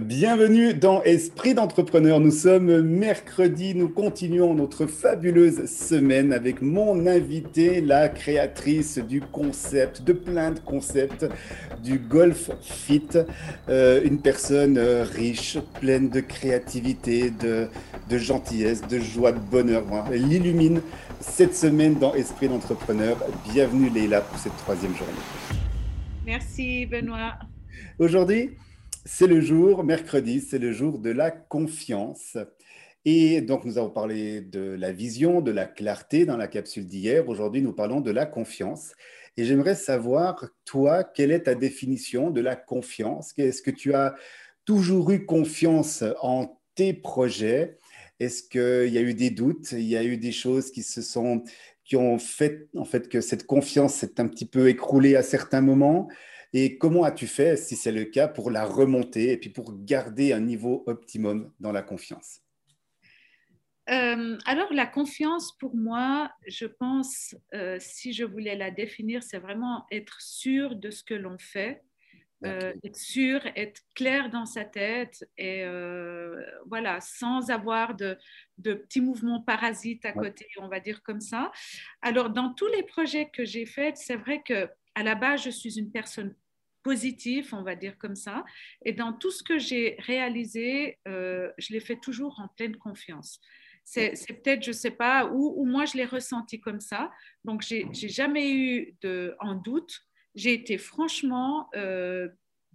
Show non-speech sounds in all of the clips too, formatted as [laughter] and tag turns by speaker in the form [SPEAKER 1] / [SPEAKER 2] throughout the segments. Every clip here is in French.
[SPEAKER 1] Bienvenue dans Esprit d'entrepreneur. Nous sommes mercredi, nous continuons notre fabuleuse semaine avec mon invité, la créatrice du concept, de plein de concepts, du Golf Fit, euh, une personne euh, riche, pleine de créativité, de, de gentillesse, de joie, de bonheur. Elle illumine cette semaine dans Esprit d'entrepreneur. Bienvenue Leïla pour cette troisième journée.
[SPEAKER 2] Merci Benoît.
[SPEAKER 1] Aujourd'hui, c'est le jour, mercredi, c'est le jour de la confiance. Et donc, nous avons parlé de la vision, de la clarté dans la capsule d'hier. Aujourd'hui, nous parlons de la confiance. Et j'aimerais savoir, toi, quelle est ta définition de la confiance? Est-ce que tu as toujours eu confiance en tes projets? Est-ce qu'il y a eu des doutes? Il y a eu des choses qui se sont qui ont fait en fait que cette confiance s'est un petit peu écroulée à certains moments? Et comment as-tu fait, si c'est le cas, pour la remonter et puis pour garder un niveau optimum dans la confiance?
[SPEAKER 2] Euh, alors, la confiance, pour moi, je pense, euh, si je voulais la définir, c'est vraiment être sûr de ce que l'on fait, euh, être sûr, être clair dans sa tête et voilà, sans avoir de, de, petits mouvements parasites à côté, on va dire comme ça. Alors, dans tous les projets que j'ai faits, c'est vrai que à la base, je suis une personne positive, on va dire comme ça. Et dans tout ce que j'ai réalisé, euh, je l'ai fait toujours en pleine confiance. C'est peut-être, je ne sais pas, ou, moi je l'ai ressenti comme ça. Donc, j'ai jamais eu de, en doute. J'ai été franchement euh,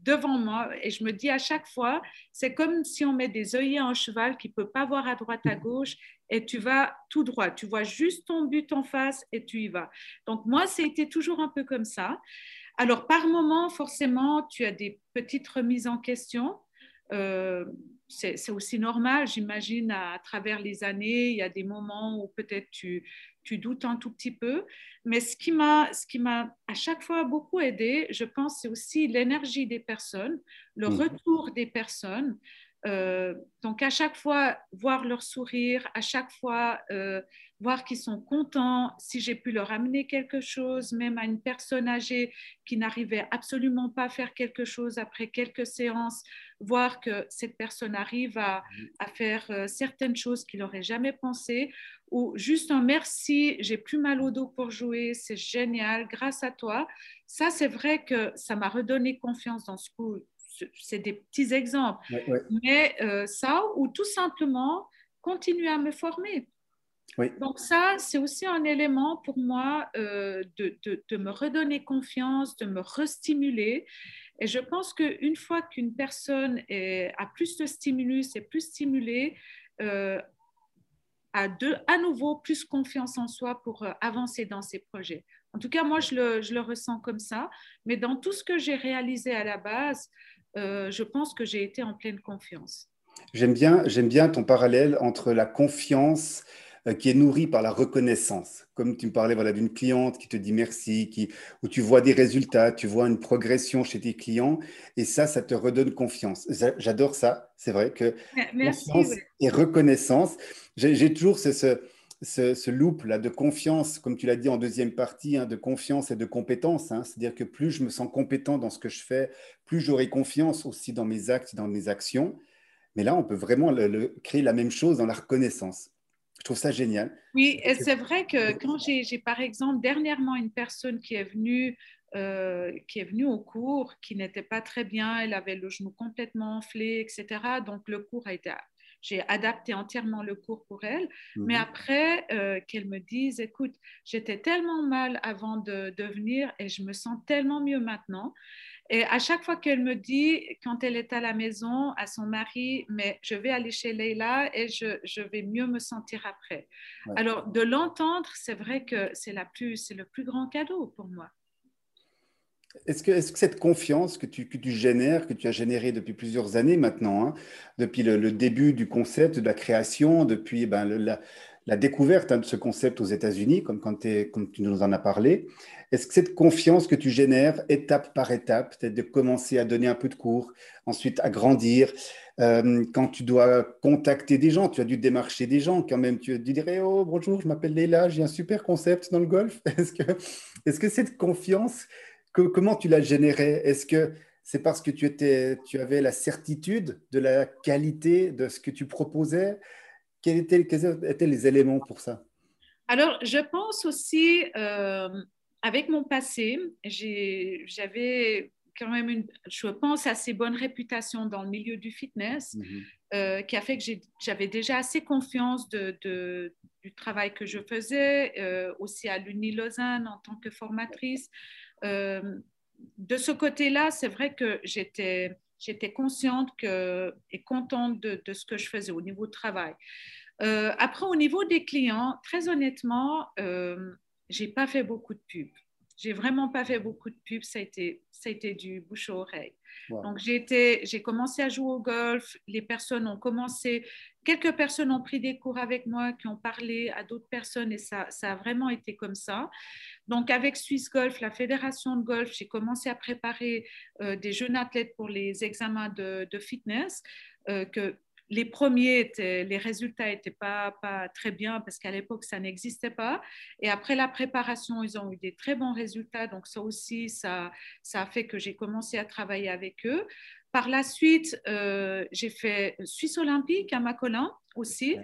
[SPEAKER 2] devant moi et je me dis à chaque fois, c'est comme si on met des œillets en cheval qui ne peut pas voir à droite, à gauche et tu vas tout droit. Tu vois juste ton but en face et tu y vas. Donc moi, c'était toujours un peu comme ça. Alors par moment, forcément, tu as des petites remises en question. Euh, c'est aussi normal, j'imagine, à, travers les années, il y a des moments où peut-être tu, tu doutes un tout petit peu. Mais ce qui m'a à chaque fois beaucoup aidé, je pense, c'est aussi l'énergie des personnes, le mmh. retour des personnes. Euh, donc à chaque fois, voir leur sourire, à chaque fois, euh, voir qu'ils sont contents, si j'ai pu leur amener quelque chose, même à une personne âgée qui n'arrivait absolument pas à faire quelque chose après quelques séances, voir que cette personne arrive à, à faire euh, certaines choses qu'il n'aurait jamais pensé, ou juste un merci, j'ai plus mal au dos pour jouer, c'est génial, grâce à toi. Ça, c'est vrai que ça m'a redonné confiance dans ce coup c'est des petits exemples. Mais euh, ça, ou tout simplement continuer à me former. Donc ça, c'est aussi un élément pour moi euh, de, de, me redonner confiance, de me restimuler. Et je pense qu'une fois qu'une personne est, a plus de stimulus, est plus stimulée, euh, a de, à nouveau plus confiance en soi pour avancer dans ses projets. En tout cas, moi, je le, ressens comme ça. Mais dans tout ce que j'ai réalisé à la base, euh, je pense que j'ai été en pleine confiance.
[SPEAKER 1] J'aime bien, j'aime bien ton parallèle entre la confiance euh, qui est nourrie par la reconnaissance. Comme tu me parlais voilà, d'une cliente qui te dit merci, qui, où tu vois des résultats, tu vois une progression chez tes clients, et ça, ça te redonne confiance. J'adore ça, c'est vrai que merci, confiance et reconnaissance. J'ai toujours ce, ce ce, loop là de confiance, comme tu l'as dit en deuxième partie, hein, de confiance et de compétence. Hein. C'est-à-dire que plus je me sens compétent dans ce que je fais, plus j'aurai confiance aussi dans mes actes, dans mes actions. Mais là, on peut vraiment créer la même chose dans la reconnaissance. Je trouve ça génial.
[SPEAKER 2] Oui, et c'est vrai que quand j'ai par exemple dernièrement une personne qui est venue euh, qui est venue au cours, qui n'était pas très bien, elle avait le genou complètement enflé, etc. Donc le cours a été j'ai adapté entièrement le cours pour elle. Mais mhm. après, euh, qu'elle me dise, écoute, j'étais tellement mal avant de, venir et je me sens tellement mieux maintenant. Et à chaque fois qu'elle me dit, quand elle est à la maison, à son mari, mais je vais aller chez Leila et je, je vais mieux me sentir après. Alors, de l'entendre, c'est vrai que c'est le plus grand cadeau pour moi.
[SPEAKER 1] Est-ce que, est que, cette confiance que tu, que tu, génères, que tu as générée depuis plusieurs années maintenant, hein, depuis le, début du concept, de la création, depuis ben, la, la, découverte hein, de ce concept aux États-Unis, comme, quand tu nous en as parlé, est-ce que cette confiance que tu génères étape par étape, peut-être de commencer à donner un peu de cours, ensuite à grandir, euh, quand tu dois contacter des gens, tu as dû démarcher des gens quand même, tu, dirais Oh, bonjour, je m'appelle Leila, j'ai un super concept dans le golf. [laughs] Est-ce que, que cette confiance comment tu l'as généré Est-ce que C'est parce que tu avais la certitude de la qualité de ce que tu proposais? Quels étaient, quels étaient les éléments pour ça?
[SPEAKER 2] Alors, je pense aussi, euh, avec mon passé, j'avais quand même une, je pense, assez bonne réputation dans le milieu du fitness, mhm. euh, qui a fait que j'avais déjà assez confiance de, du travail que je faisais, euh, aussi à l'Uni Lausanne en tant que formatrice. Euh, de ce côté-là, c'est vrai que j'étais j'étais consciente que, et contente de, de, ce que je faisais au niveau de travail. après, au niveau des clients, très honnêtement, j'ai pas fait beaucoup de pubs. J'ai vraiment pas fait beaucoup de pubs, ça a été, ça a été du bouche à oreille. Donc j'ai, j'ai commencé à jouer au golf, les personnes ont commencé, quelques personnes ont pris des cours avec moi, qui ont parlé à d'autres personnes et ça, ça a vraiment été comme ça. Donc avec Swiss Golf, la fédération de golf, j'ai commencé à préparer euh, des jeunes athlètes pour les examens de, fitness. Euh, que les premiers, les résultats n'étaient pas, pas très bien parce qu'à l'époque, ça n'existait pas. Et après la préparation, ils ont eu des très bons résultats. Donc ça aussi, ça, ça a fait que j'ai commencé à travailler avec eux. Par la suite, euh, j'ai fait Suisse olympique à Macolin aussi.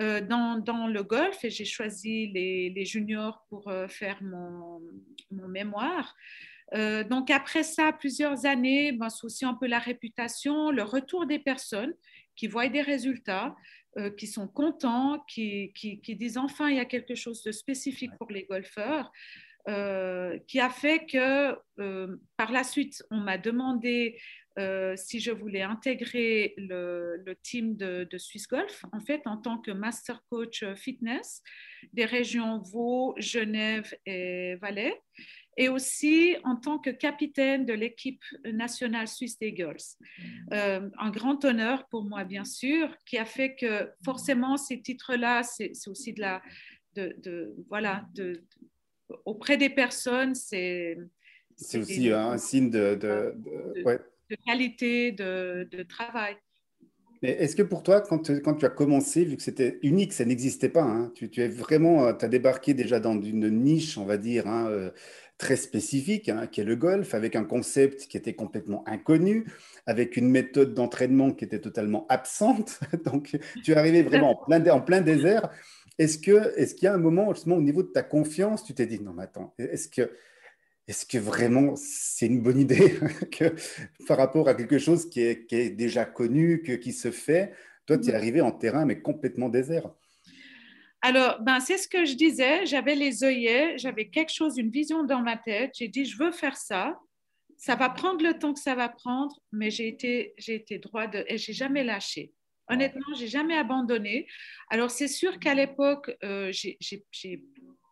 [SPEAKER 2] Euh, dans, dans, le golf et j'ai choisi les, les, juniors pour euh, faire mon, mon mémoire. donc après ça, plusieurs années, ben, c'est aussi un peu la réputation, le retour des personnes qui voient des résultats, euh, qui sont contents, qui, qui, disent enfin il y a quelque chose de spécifique pour les golfeurs, euh, qui a fait que euh, par la suite, on m'a demandé si je voulais intégrer le, le team de, de, Swiss Golf, en fait, en tant que master coach fitness des régions Vaud, Genève et Valais et aussi en tant que capitaine de l'équipe nationale suisse des Girls. Euh, un grand honneur pour moi, bien sûr, qui a fait que forcément ces titres-là, c'est aussi de la, de, voilà, de, auprès des personnes, c'est
[SPEAKER 1] c'est aussi un signe de, de,
[SPEAKER 2] de qualité de, travail.
[SPEAKER 1] Mais est-ce que pour toi, quand, quand, tu as commencé, vu que c'était unique, ça n'existait pas, hein, tu, es vraiment, tu as débarqué déjà dans une niche, on va dire, hein, euh, très spécifique, hein, qui est le golf, avec un concept qui était complètement inconnu, avec une méthode d'entraînement qui était totalement absente. [laughs] Donc, tu es arrivé vraiment en plein, en plein désert. Est-ce qu'il est qu'il y a un moment, justement, au niveau de ta confiance, tu t'es dit, non, mais attends, est-ce que, est que vraiment c'est une bonne idée [laughs] que, par rapport à quelque chose qui est, qui est déjà connu, que, qui se fait, toi, tu es arrivé en terrain, mais complètement désert
[SPEAKER 2] alors, ben, c'est ce que je disais. J'avais les œillets, j'avais quelque chose, une vision dans ma tête. J'ai dit, je veux faire ça. Ça va prendre le temps que ça va prendre, mais j'ai été, j'ai été droit de, et j'ai jamais lâché. Honnêtement, j'ai jamais abandonné. Alors, c'est sûr qu'à l'époque, euh, j'ai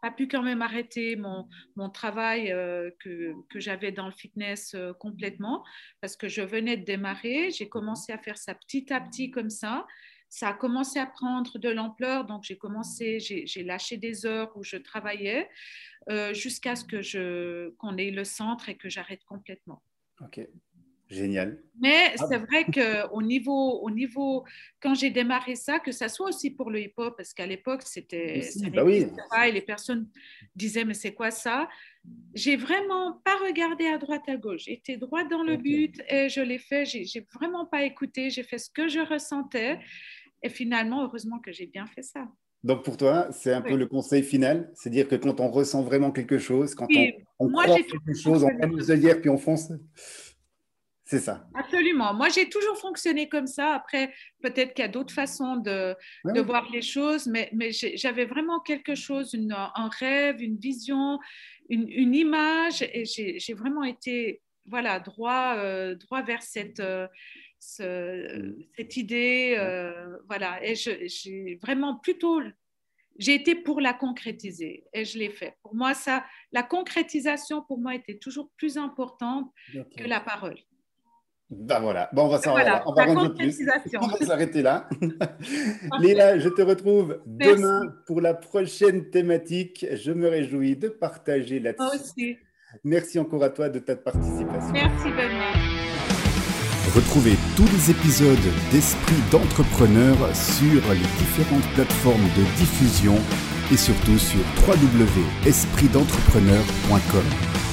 [SPEAKER 2] pas pu quand même arrêter mon, mon travail euh, que, que j'avais dans le fitness euh, complètement parce que je venais de démarrer. J'ai commencé à faire ça petit à petit comme ça ça a commencé à prendre de l'ampleur, donc j'ai commencé, j'ai lâché des heures où je travaillais euh, jusqu'à ce que je qu'on ait le centre et que j'arrête complètement.
[SPEAKER 1] Ok, génial.
[SPEAKER 2] Mais ah c'est vrai que [laughs] au niveau, au niveau, quand j'ai démarré ça, que ça soit aussi pour le hip-hop, parce qu'à l'époque c'était,
[SPEAKER 1] bah oui.
[SPEAKER 2] et les personnes disaient mais c'est quoi ça? J'ai vraiment pas regardé à droite à gauche, j'étais droit dans le but et je l'ai fait. J'ai vraiment pas écouté, j'ai fait ce que je ressentais. Et finalement, heureusement que j'ai bien fait ça.
[SPEAKER 1] Donc pour toi, c'est un peu le conseil final, c'est dire que quand on ressent vraiment quelque chose, quand on, on croit quelque chose, on met nos œillères puis on fonce? C'est ça.
[SPEAKER 2] Absolument. Moi, j'ai toujours fonctionné comme ça. Après, peut-être qu'il y a d'autres façons de, de, voir les choses, mais, mais j'avais vraiment quelque chose, une, un rêve, une vision, une, une image, et j'ai vraiment été voilà, droit, euh, droit vers cette, euh, cette idée. Euh, voilà. Et j'ai vraiment plutôt. J'ai été pour la concrétiser et je l'ai fait. Pour moi, ça, la concrétisation, pour moi, était toujours plus importante que la parole.
[SPEAKER 1] Ben voilà, bon, on va s'arrêter on va, plus. On va s'arrêter là. [laughs] [laughs] Léla, je te retrouve demain pour la prochaine thématique. Je me réjouis de partager là-dessus. Merci encore à toi de ta participation.
[SPEAKER 2] Merci Benoît.
[SPEAKER 3] Retrouvez tous les épisodes d'Esprit d'entrepreneur sur les différentes plateformes de diffusion et surtout sur www.espritdentrepreneur.com.